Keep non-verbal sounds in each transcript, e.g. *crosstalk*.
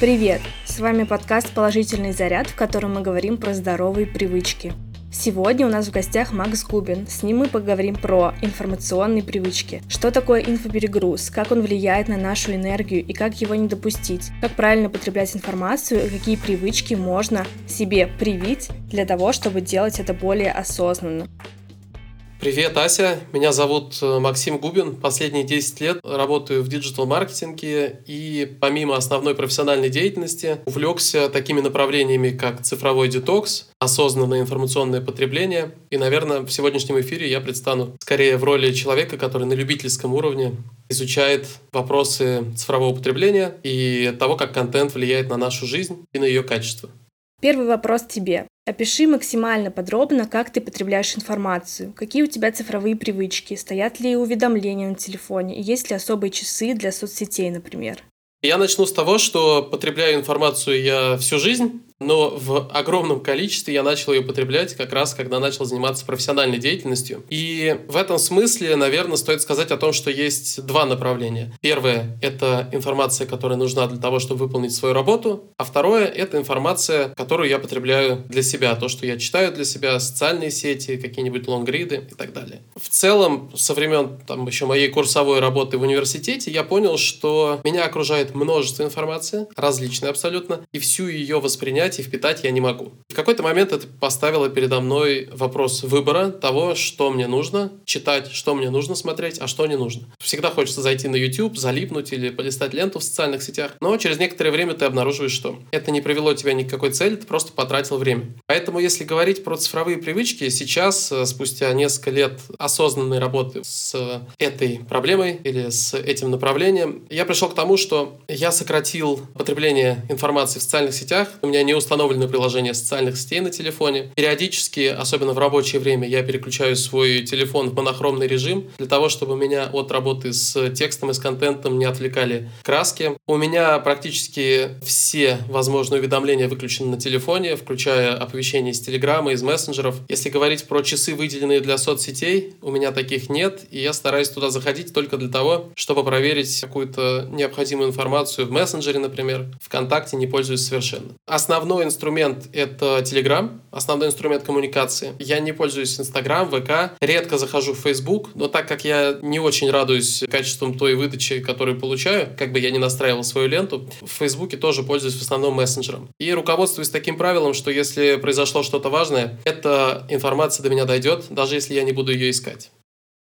Привет! С вами подкаст «Положительный заряд», в котором мы говорим про здоровые привычки. Сегодня у нас в гостях Макс Губин. С ним мы поговорим про информационные привычки. Что такое инфоперегруз, как он влияет на нашу энергию и как его не допустить, как правильно потреблять информацию и какие привычки можно себе привить для того, чтобы делать это более осознанно. Привет, Ася. Меня зовут э, Максим Губин. Последние 10 лет работаю в диджитал-маркетинге и помимо основной профессиональной деятельности увлекся такими направлениями, как цифровой детокс, осознанное информационное потребление. И, наверное, в сегодняшнем эфире я предстану скорее в роли человека, который на любительском уровне изучает вопросы цифрового потребления и того, как контент влияет на нашу жизнь и на ее качество. Первый вопрос тебе. Опиши максимально подробно, как ты потребляешь информацию, какие у тебя цифровые привычки, стоят ли уведомления на телефоне, есть ли особые часы для соцсетей, например. Я начну с того, что потребляю информацию я всю жизнь, но в огромном количестве я начал ее потреблять как раз, когда начал заниматься профессиональной деятельностью. И в этом смысле, наверное, стоит сказать о том, что есть два направления. Первое — это информация, которая нужна для того, чтобы выполнить свою работу, а второе — это информация, которую я потребляю для себя, то, что я читаю для себя, социальные сети, какие-нибудь лонгриды и так далее. В целом, со времен там, еще моей курсовой работы в университете, я понял, что меня окружает множество информации, различной абсолютно, и всю ее воспринять принять и впитать я не могу. В какой-то момент это поставило передо мной вопрос выбора того, что мне нужно читать, что мне нужно смотреть, а что не нужно. Всегда хочется зайти на YouTube, залипнуть или полистать ленту в социальных сетях, но через некоторое время ты обнаруживаешь, что это не привело тебя ни к какой цели, ты просто потратил время. Поэтому, если говорить про цифровые привычки, сейчас, э, спустя несколько лет осознанной работы с этой проблемой или с этим направлением, я пришел к тому, что я сократил потребление информации в социальных сетях. У меня не установлены приложения социальных сетей на телефоне. Периодически, особенно в рабочее время, я переключаю свой телефон в монохромный режим для того, чтобы меня от работы с текстом и с контентом не отвлекали краски. У меня практически все возможные уведомления выключены на телефоне, включая оповещения из Телеграма, из мессенджеров. Если говорить про часы, выделенные для соцсетей, у меня таких нет, и я стараюсь туда заходить только для того, чтобы проверить какую-то необходимую информацию в мессенджере, например. Вконтакте не пользуюсь совершенно. Основной основной инструмент — это Telegram, основной инструмент коммуникации. Я не пользуюсь Instagram, ВК, редко захожу в Facebook, но так как я не очень радуюсь качеством той выдачи, которую получаю, как бы я не настраивал свою ленту, в Фейсбуке тоже пользуюсь в основном мессенджером. И руководствуюсь таким правилом, что если произошло что-то важное, эта информация до меня дойдет, даже если я не буду ее искать.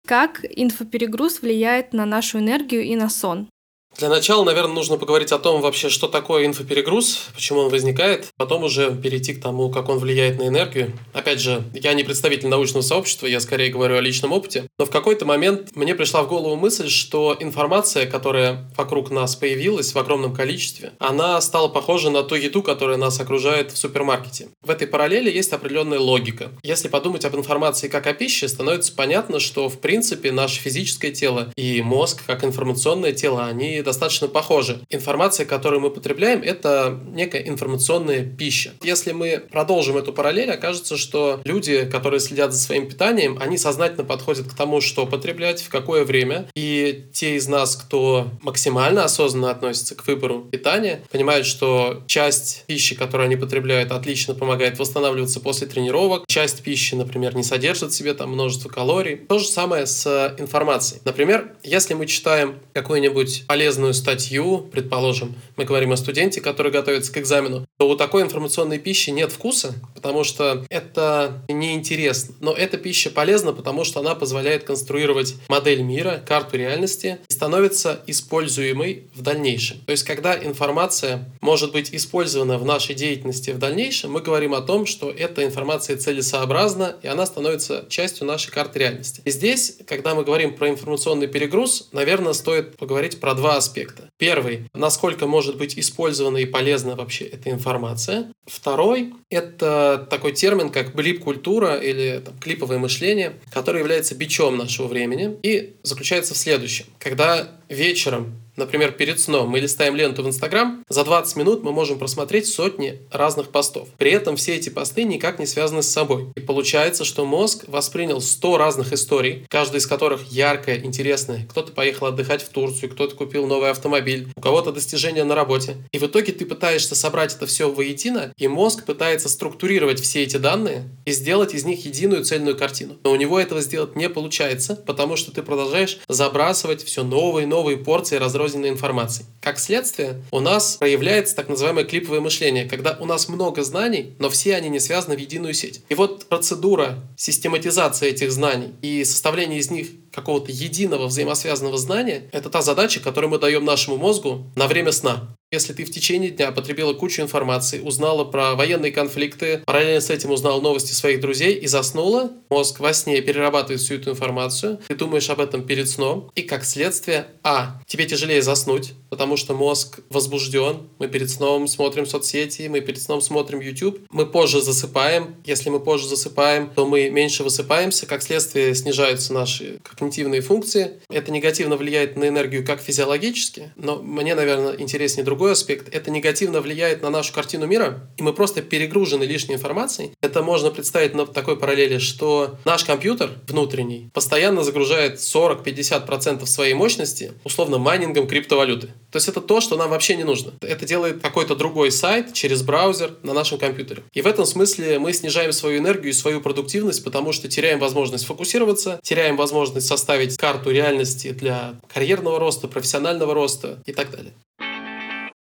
Как инфоперегруз влияет на нашу энергию и на сон? Для начала, наверное, нужно поговорить о том вообще, что такое инфоперегруз, почему он возникает, потом уже перейти к тому, как он влияет на энергию. Опять же, я не представитель научного сообщества, я скорее говорю о личном опыте, но в какой-то момент мне пришла в голову мысль, что информация, которая вокруг нас появилась в огромном количестве, она стала похожа на ту еду, которая нас окружает в супермаркете. В этой параллели есть определенная логика. Если подумать об информации как о пище, становится понятно, что в принципе наше физическое тело и мозг, как информационное тело, они достаточно похожи. Информация, которую мы потребляем, это некая информационная пища. Если мы продолжим эту параллель, окажется, что люди, которые следят за своим питанием, они сознательно подходят к тому, что потреблять, в какое время. И те из нас, кто максимально осознанно относится к выбору питания, понимают, что часть пищи, которую они потребляют, отлично помогает восстанавливаться после тренировок. Часть пищи, например, не содержит в себе там множество калорий. То же самое с информацией. Например, если мы читаем какой-нибудь полезный полезную статью, предположим, мы говорим о студенте, который готовится к экзамену, то у такой информационной пищи нет вкуса, потому что это неинтересно. Но эта пища полезна, потому что она позволяет конструировать модель мира, карту реальности и становится используемой в дальнейшем. То есть, когда информация может быть использована в нашей деятельности в дальнейшем, мы говорим о том, что эта информация целесообразна, и она становится частью нашей карты реальности. И здесь, когда мы говорим про информационный перегруз, наверное, стоит поговорить про два аспекта. Первый, насколько может быть использована и полезна вообще эта информация. Второй, это такой термин, как блип-культура или там, клиповое мышление, который является бичом нашего времени и заключается в следующем. Когда вечером например, перед сном мы листаем ленту в Инстаграм, за 20 минут мы можем просмотреть сотни разных постов. При этом все эти посты никак не связаны с собой. И получается, что мозг воспринял 100 разных историй, каждая из которых яркая, интересная. Кто-то поехал отдыхать в Турцию, кто-то купил новый автомобиль, у кого-то достижения на работе. И в итоге ты пытаешься собрать это все воедино, и мозг пытается структурировать все эти данные и сделать из них единую цельную картину. Но у него этого сделать не получается, потому что ты продолжаешь забрасывать все новые и новые порции разрозненной информации. Как следствие, у нас проявляется так называемое клиповое мышление, когда у нас много знаний, но все они не связаны в единую сеть. И вот процедура систематизации этих знаний и составления из них какого-то единого взаимосвязанного знания – это та задача, которую мы даем нашему мозгу на время сна. Если ты в течение дня потребила кучу информации, узнала про военные конфликты, параллельно с этим узнала новости своих друзей и заснула, мозг во сне перерабатывает всю эту информацию, ты думаешь об этом перед сном, и как следствие, а, тебе тяжелее заснуть, потому что мозг возбужден, мы перед сном смотрим соцсети, мы перед сном смотрим YouTube, мы позже засыпаем, если мы позже засыпаем, то мы меньше высыпаемся, как следствие снижаются наши когнитивные функции. Это негативно влияет на энергию как физиологически, но мне, наверное, интереснее другой аспект. Это негативно влияет на нашу картину мира, и мы просто перегружены лишней информацией. Это можно представить на такой параллели, что наш компьютер внутренний постоянно загружает 40-50% своей мощности условно майнингом криптовалюты. То есть это то, что нам вообще не нужно. Это делает какой-то другой сайт через браузер на нашем компьютере. И в этом смысле мы снижаем свою энергию и свою продуктивность, потому что теряем возможность фокусироваться, теряем возможность составить карту реальности для карьерного роста, профессионального роста и так далее.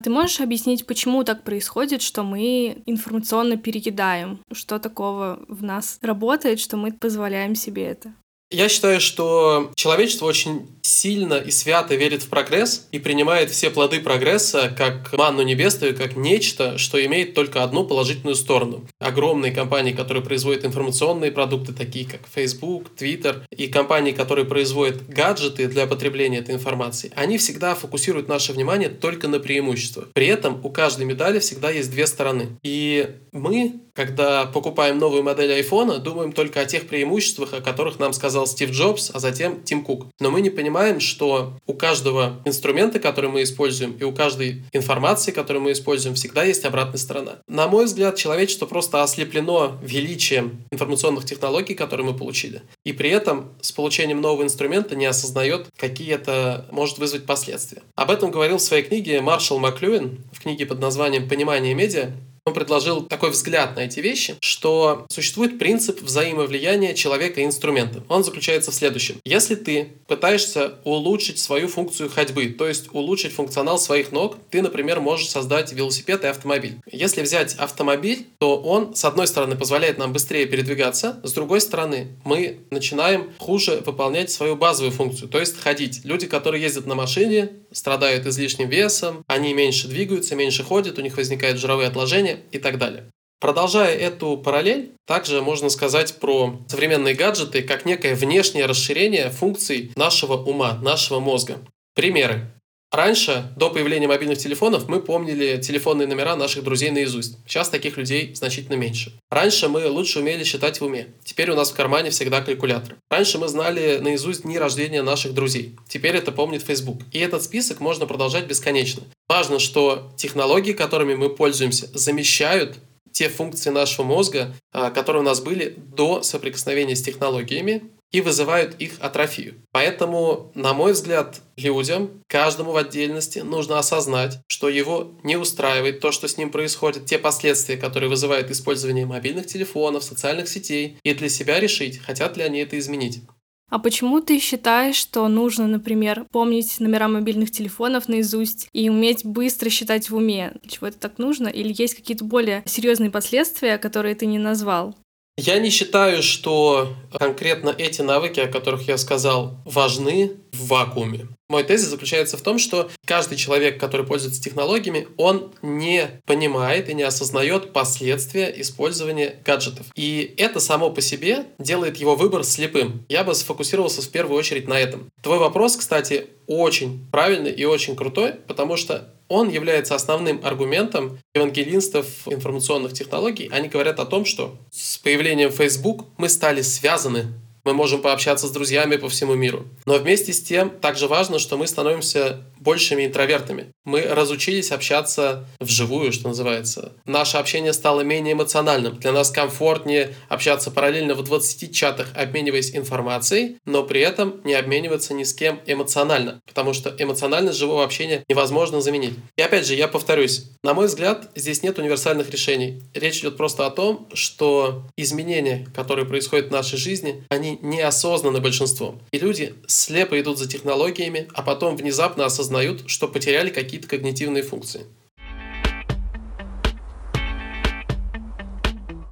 Ты можешь объяснить, почему так происходит, что мы информационно переедаем? Что такого в нас работает, что мы позволяем себе это? Я считаю, что человечество очень сильно и свято верит в прогресс и принимает все плоды прогресса как манну небесную, как нечто, что имеет только одну положительную сторону. Огромные компании, которые производят информационные продукты, такие как Facebook, Twitter, и компании, которые производят гаджеты для потребления этой информации, они всегда фокусируют наше внимание только на преимуществах. При этом у каждой медали всегда есть две стороны. И мы, когда покупаем новую модель айфона, думаем только о тех преимуществах, о которых нам сказал Стив Джобс, а затем Тим Кук. Но мы не понимаем, что у каждого инструмента, который мы используем, и у каждой информации, которую мы используем, всегда есть обратная сторона. На мой взгляд, человечество просто ослеплено величием информационных технологий, которые мы получили. И при этом с получением нового инструмента не осознает, какие это может вызвать последствия. Об этом говорил в своей книге Маршал Маклюин в книге под названием «Понимание медиа». Он предложил такой взгляд на эти вещи, что существует принцип взаимовлияния человека и инструмента. Он заключается в следующем. Если ты пытаешься улучшить свою функцию ходьбы, то есть улучшить функционал своих ног, ты, например, можешь создать велосипед и автомобиль. Если взять автомобиль, то он, с одной стороны, позволяет нам быстрее передвигаться, с другой стороны, мы начинаем хуже выполнять свою базовую функцию, то есть ходить. Люди, которые ездят на машине, страдают излишним весом, они меньше двигаются, меньше ходят, у них возникают жировые отложения, и так далее. Продолжая эту параллель, также можно сказать про современные гаджеты как некое внешнее расширение функций нашего ума, нашего мозга. Примеры. Раньше, до появления мобильных телефонов, мы помнили телефонные номера наших друзей наизусть. Сейчас таких людей значительно меньше. Раньше мы лучше умели считать в уме. Теперь у нас в кармане всегда калькулятор. Раньше мы знали наизусть дни рождения наших друзей. Теперь это помнит Facebook. И этот список можно продолжать бесконечно. Важно, что технологии, которыми мы пользуемся, замещают те функции нашего мозга, а, которые у нас были до соприкосновения с технологиями, и вызывают их атрофию. Поэтому, на мой взгляд, людям, каждому в отдельности, нужно осознать, что его не устраивает то, что с ним происходит, те последствия, которые вызывают использование мобильных телефонов, социальных сетей, и для себя решить, хотят ли они это изменить. А почему ты считаешь, что нужно, например, помнить номера мобильных телефонов наизусть и уметь быстро считать в уме? Чего это так нужно? Или есть какие-то более серьезные последствия, которые ты не назвал? Я не считаю, что конкретно эти навыки, о которых я сказал, важны в вакууме. Мой тезис заключается в том, что каждый человек, который пользуется технологиями, он не понимает и не осознает последствия использования гаджетов. И это само по себе делает его выбор слепым. Я бы сфокусировался в первую очередь на этом. Твой вопрос, кстати, очень правильный и очень крутой, потому что он является основным аргументом евангелистов информационных технологий. Они говорят о том, что с появлением Facebook мы стали связаны мы можем пообщаться с друзьями по всему миру. Но вместе с тем также важно, что мы становимся большими интровертами. Мы разучились общаться вживую, что называется. Наше общение стало менее эмоциональным. Для нас комфортнее общаться параллельно в 20 чатах, обмениваясь информацией, но при этом не обмениваться ни с кем эмоционально, потому что эмоциональность живого общения невозможно заменить. И опять же, я повторюсь, на мой взгляд, здесь нет универсальных решений. Речь идет просто о том, что изменения, которые происходят в нашей жизни, они неосознаны большинством. И люди слепо идут за технологиями, а потом внезапно осознают, что потеряли какие-то когнитивные функции.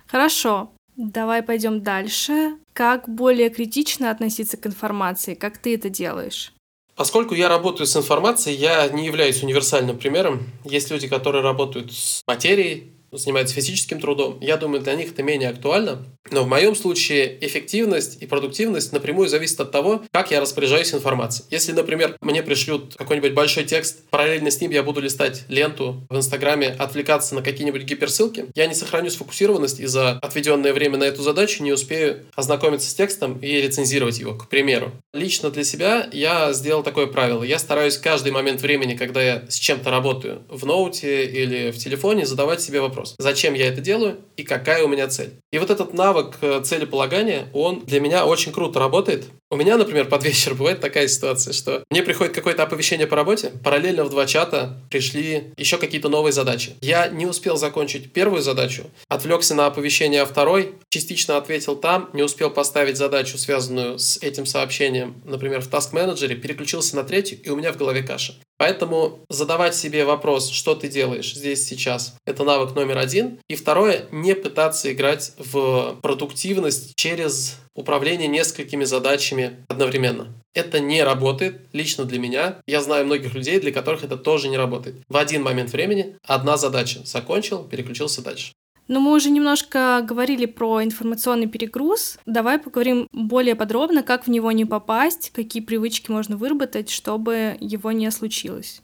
Хорошо, давай пойдем дальше. Как более критично относиться к информации? Как ты это делаешь? Поскольку я работаю с информацией, я не являюсь универсальным примером. Есть люди, которые работают с материей, занимаются физическим трудом, я думаю, для них это менее актуально. Но в моем случае эффективность и продуктивность напрямую зависят от того, как я распоряжаюсь информацией. Если, например, мне пришлют какой-нибудь большой текст, параллельно с ним я буду листать ленту в Инстаграме, отвлекаться на какие-нибудь гиперссылки, я не сохраню сфокусированность и за отведенное время на эту задачу не успею ознакомиться с текстом и рецензировать его, к примеру. Лично для себя я сделал такое правило. Я стараюсь каждый момент времени, когда я с чем-то работаю, в ноуте или в телефоне, задавать себе вопрос, зачем я это делаю и какая у меня цель. И вот этот навык навык э, целеполагания, он для меня очень круто работает. У меня, например, под вечер бывает такая ситуация, что мне приходит какое-то оповещение по работе, параллельно в два чата пришли еще какие-то новые задачи. Я не успел закончить первую задачу, отвлекся на оповещение о второй, частично ответил там, не успел поставить задачу, связанную с этим сообщением, например, в Task Manager, переключился на третью, и у меня в голове каша. Поэтому задавать себе вопрос, что ты делаешь здесь сейчас, это навык номер один. И второе, не пытаться играть в продуктивность через управление несколькими задачами одновременно. Это не работает лично для меня. Я знаю многих людей, для которых это тоже не работает. В один момент времени одна задача. Закончил, переключился дальше. Но мы уже немножко говорили про информационный перегруз. Давай поговорим более подробно, как в него не попасть, какие привычки можно выработать, чтобы его не случилось.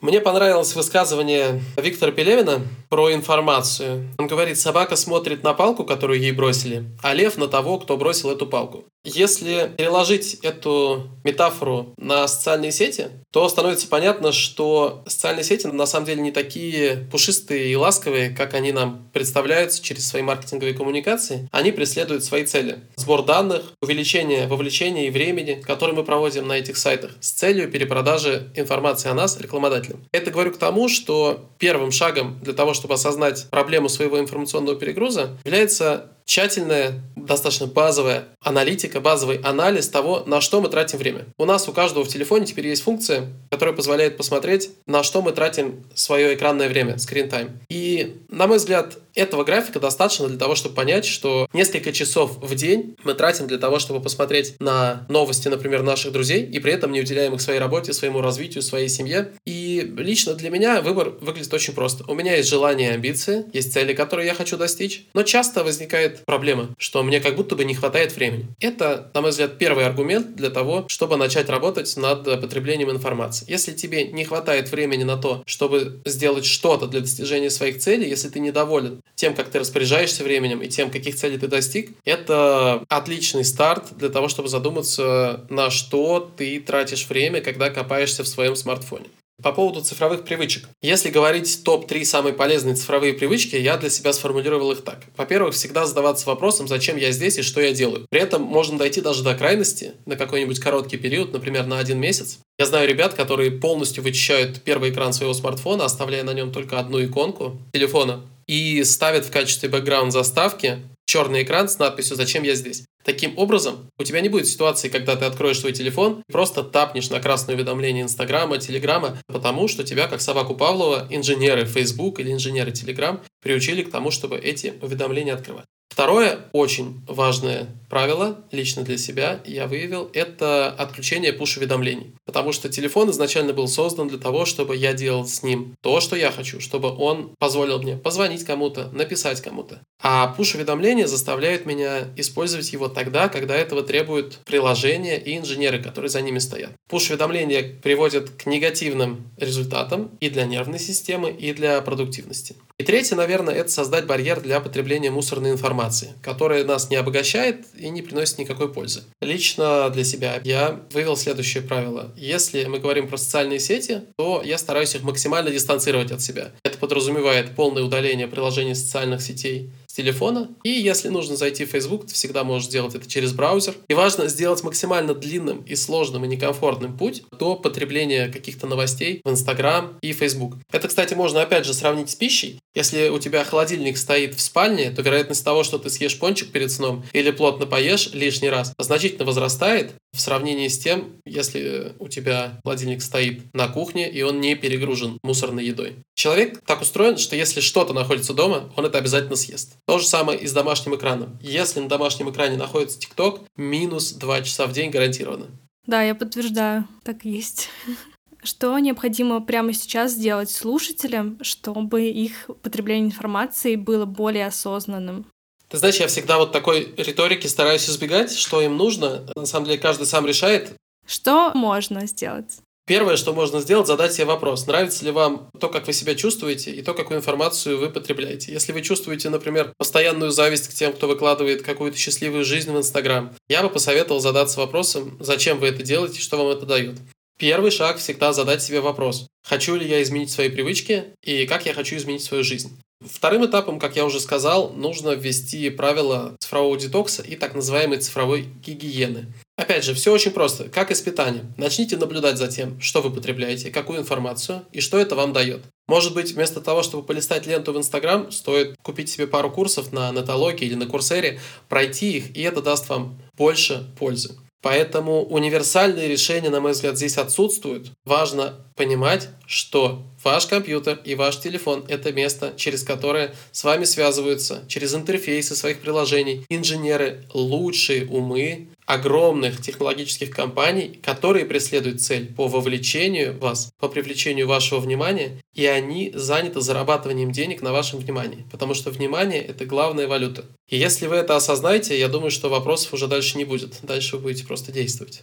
Мне понравилось высказывание Виктора Пелевина про информацию. Он говорит, собака смотрит на палку, которую ей бросили, а лев на того, кто бросил эту палку. Если переложить эту метафору на социальные сети, то становится понятно, что социальные сети на самом деле не такие пушистые и ласковые, как они нам представляются через свои маркетинговые коммуникации. Они преследуют свои цели. Сбор данных, увеличение вовлечения и времени, которое мы проводим на этих сайтах, с целью перепродажи информации о нас рекламодателям. Это говорю к тому, что первым шагом для того, чтобы осознать проблему своего информационного перегруза, является тщательная, достаточно базовая аналитика, базовый анализ того, на что мы тратим время. У нас у каждого в телефоне теперь есть функция, которая позволяет посмотреть, на что мы тратим свое экранное время, screen time. И, на мой взгляд, этого графика достаточно для того, чтобы понять, что несколько часов в день мы тратим для того, чтобы посмотреть на новости, например, наших друзей, и при этом не уделяем их своей работе, своему развитию, своей семье. И лично для меня выбор выглядит очень просто. У меня есть желание и амбиции, есть цели, которые я хочу достичь, но часто возникает проблема, что мне как будто бы не хватает времени. Это, на мой взгляд, первый аргумент для того, чтобы начать работать над потреблением информации. Если тебе не хватает времени на то, чтобы сделать что-то для достижения своих целей, если ты недоволен тем, как ты распоряжаешься временем и тем, каких целей ты достиг, это отличный старт для того, чтобы задуматься, на что ты тратишь время, когда копаешься в своем смартфоне. По поводу цифровых привычек. Если говорить топ-3 самые полезные цифровые привычки, я для себя сформулировал их так. Во-первых, всегда задаваться вопросом, зачем я здесь и что я делаю. При этом можно дойти даже до крайности на какой-нибудь короткий период, например, на один месяц. Я знаю ребят, которые полностью вычищают первый экран своего смартфона, оставляя на нем только одну иконку телефона, и ставят в качестве бэкграунд заставки черный экран с надписью «Зачем я здесь?». Таким образом, у тебя не будет ситуации, когда ты откроешь свой телефон и просто тапнешь на красное уведомление Инстаграма, Телеграма, потому что тебя, как собаку Павлова, инженеры Facebook или инженеры Telegram приучили к тому, чтобы эти уведомления открывать. Второе очень важное правило лично для себя я выявил – это отключение пуш-уведомлений. Потому что телефон изначально был создан для того, чтобы я делал с ним то, что я хочу, чтобы он позволил мне позвонить кому-то, написать кому-то. А пуш-уведомления заставляют меня использовать его тогда, когда этого требуют приложения и инженеры, которые за ними стоят. Пуш-уведомления приводят к негативным результатам и для нервной системы, и для продуктивности. И третье, наверное, это создать барьер для потребления мусорной информации, которая нас не обогащает и не приносит никакой пользы. Лично для себя я вывел следующее правило. Если мы говорим про социальные сети, то я стараюсь их максимально дистанцировать от себя. Это подразумевает полное удаление приложений социальных сетей телефона. И если нужно зайти в Facebook, ты всегда можешь сделать это через браузер. И важно сделать максимально длинным и сложным и некомфортным путь до потребления каких-то новостей в Instagram и Facebook. Это, кстати, можно опять же сравнить с пищей. Если у тебя холодильник стоит в спальне, то вероятность того, что ты съешь пончик перед сном или плотно поешь лишний раз, значительно возрастает в сравнении с тем, если у тебя холодильник стоит на кухне и он не перегружен мусорной едой. Человек так устроен, что если что-то находится дома, он это обязательно съест. То же самое и с домашним экраном. Если на домашнем экране находится ТикТок, минус 2 часа в день гарантированно. Да, я подтверждаю, так и есть. *laughs* Что необходимо прямо сейчас сделать слушателям, чтобы их потребление информации было более осознанным? Ты знаешь, я всегда вот такой риторики стараюсь избегать, что им нужно. На самом деле каждый сам решает. Что можно сделать? Первое, что можно сделать, задать себе вопрос, нравится ли вам то, как вы себя чувствуете, и то, какую информацию вы потребляете. Если вы чувствуете, например, постоянную зависть к тем, кто выкладывает какую-то счастливую жизнь в Инстаграм, я бы посоветовал задаться вопросом, зачем вы это делаете, что вам это дает. Первый шаг всегда задать себе вопрос. Хочу ли я изменить свои привычки и как я хочу изменить свою жизнь? Вторым этапом, как я уже сказал, нужно ввести правила цифрового детокса и так называемой цифровой гигиены. Опять же, все очень просто, как и с питанием. Начните наблюдать за тем, что вы потребляете, какую информацию и что это вам дает. Может быть, вместо того, чтобы полистать ленту в Инстаграм, стоит купить себе пару курсов на нетологии или на курсере, пройти их, и это даст вам больше пользы. Поэтому универсальные решения, на мой взгляд, здесь отсутствуют. Важно понимать, что ваш компьютер и ваш телефон – это место, через которое с вами связываются через интерфейсы своих приложений инженеры, лучшие умы огромных технологических компаний, которые преследуют цель по вовлечению вас, по привлечению вашего внимания, и они заняты зарабатыванием денег на вашем внимании, потому что внимание – это главная валюта. И если вы это осознаете, я думаю, что вопросов уже дальше не будет. Дальше вы будете просто действовать.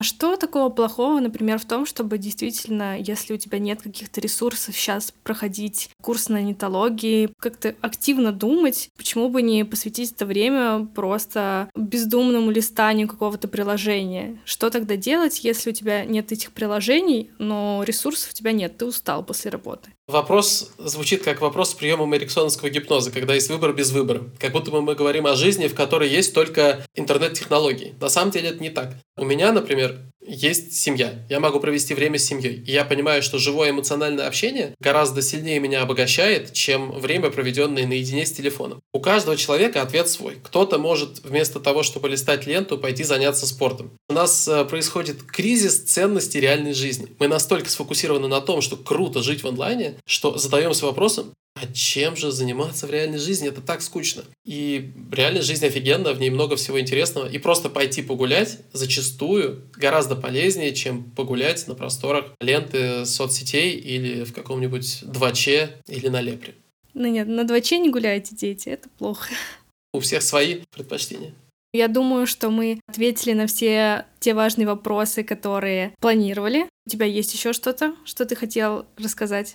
А что такого плохого, например, в том, чтобы действительно, если у тебя нет каких-то ресурсов сейчас проходить курс на нетологии, как-то активно думать, почему бы не посвятить это время просто бездумному листанию какого-то приложения? Что тогда делать, если у тебя нет этих приложений, но ресурсов у тебя нет, ты устал после работы? Вопрос звучит как вопрос с приемом эриксоновского гипноза, когда есть выбор без выбора. Как будто бы мы говорим о жизни, в которой есть только интернет-технологии. На самом деле это не так. У меня, например, есть семья. Я могу провести время с семьей. И я понимаю, что живое эмоциональное общение гораздо сильнее меня обогащает, чем время, проведенное наедине с телефоном. У каждого человека ответ свой. Кто-то может вместо того, чтобы листать ленту, пойти заняться спортом. У нас э, происходит кризис ценности реальной жизни. Мы настолько сфокусированы на том, что круто жить в онлайне, что задаемся вопросом, а чем же заниматься в реальной жизни? Это так скучно. И реальная жизнь офигенна, в ней много всего интересного. И просто пойти погулять зачастую гораздо полезнее, чем погулять на просторах ленты соцсетей или в каком-нибудь 2Ч или на Лепре. Ну нет, на 2Ч не гуляйте, дети, это плохо. У всех свои предпочтения. Я думаю, что мы ответили на все те важные вопросы, которые планировали. У тебя есть еще что-то, что ты хотел рассказать?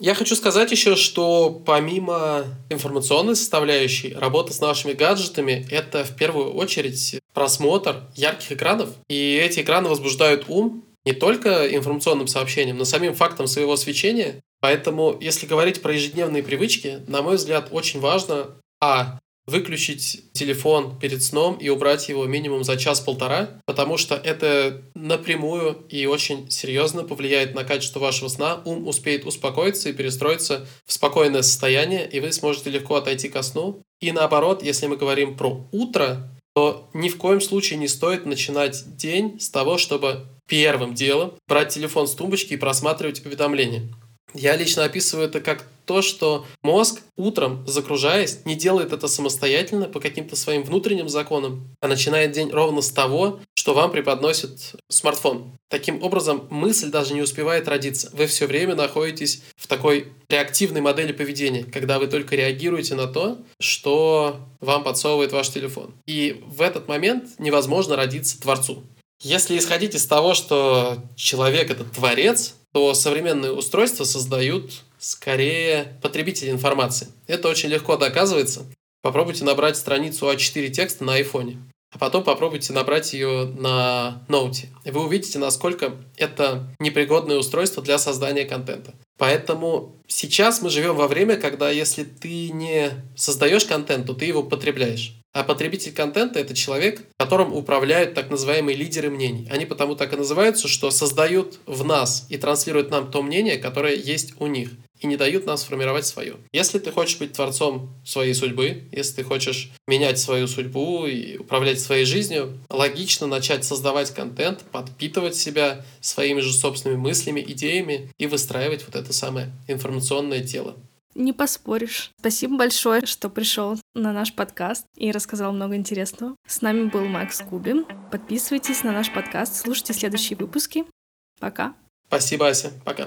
Я хочу сказать еще, что помимо информационной составляющей, работа с нашими гаджетами — это в первую очередь просмотр ярких экранов. И эти экраны возбуждают ум не только информационным сообщением, но самим фактом своего свечения. Поэтому, если говорить про ежедневные привычки, на мой взгляд, очень важно, а, выключить телефон перед сном и убрать его минимум за час-полтора, потому что это напрямую и очень серьезно повлияет на качество вашего сна. Ум успеет успокоиться и перестроиться в спокойное состояние, и вы сможете легко отойти ко сну. И наоборот, если мы говорим про утро, то ни в коем случае не стоит начинать день с того, чтобы первым делом брать телефон с тумбочки и просматривать уведомления. Я лично описываю это как то, что мозг утром, загружаясь, не делает это самостоятельно по каким-то своим внутренним законам, а начинает день ровно с того, что вам преподносит смартфон. Таким образом, мысль даже не успевает родиться. Вы все время находитесь в такой реактивной модели поведения, когда вы только реагируете на то, что вам подсовывает ваш телефон. И в этот момент невозможно родиться творцу. Если исходить из того, что человек — это творец, то современные устройства создают скорее потребитель информации. Это очень легко доказывается. Попробуйте набрать страницу А4 текста на айфоне, а потом попробуйте набрать ее на ноуте. И вы увидите, насколько это непригодное устройство для создания контента. Поэтому сейчас мы живем во время, когда если ты не создаешь контент, то ты его потребляешь. А потребитель контента — это человек, которым управляют так называемые лидеры мнений. Они потому так и называются, что создают в нас и транслируют нам то мнение, которое есть у них и не дают нам сформировать свое. Если ты хочешь быть творцом своей судьбы, если ты хочешь менять свою судьбу и управлять своей жизнью, логично начать создавать контент, подпитывать себя своими же собственными мыслями, идеями и выстраивать вот это самое информационное тело. Не поспоришь. Спасибо большое, что пришел на наш подкаст и рассказал много интересного. С нами был Макс Кубин. Подписывайтесь на наш подкаст, слушайте следующие выпуски. Пока. Спасибо, Ася. Пока.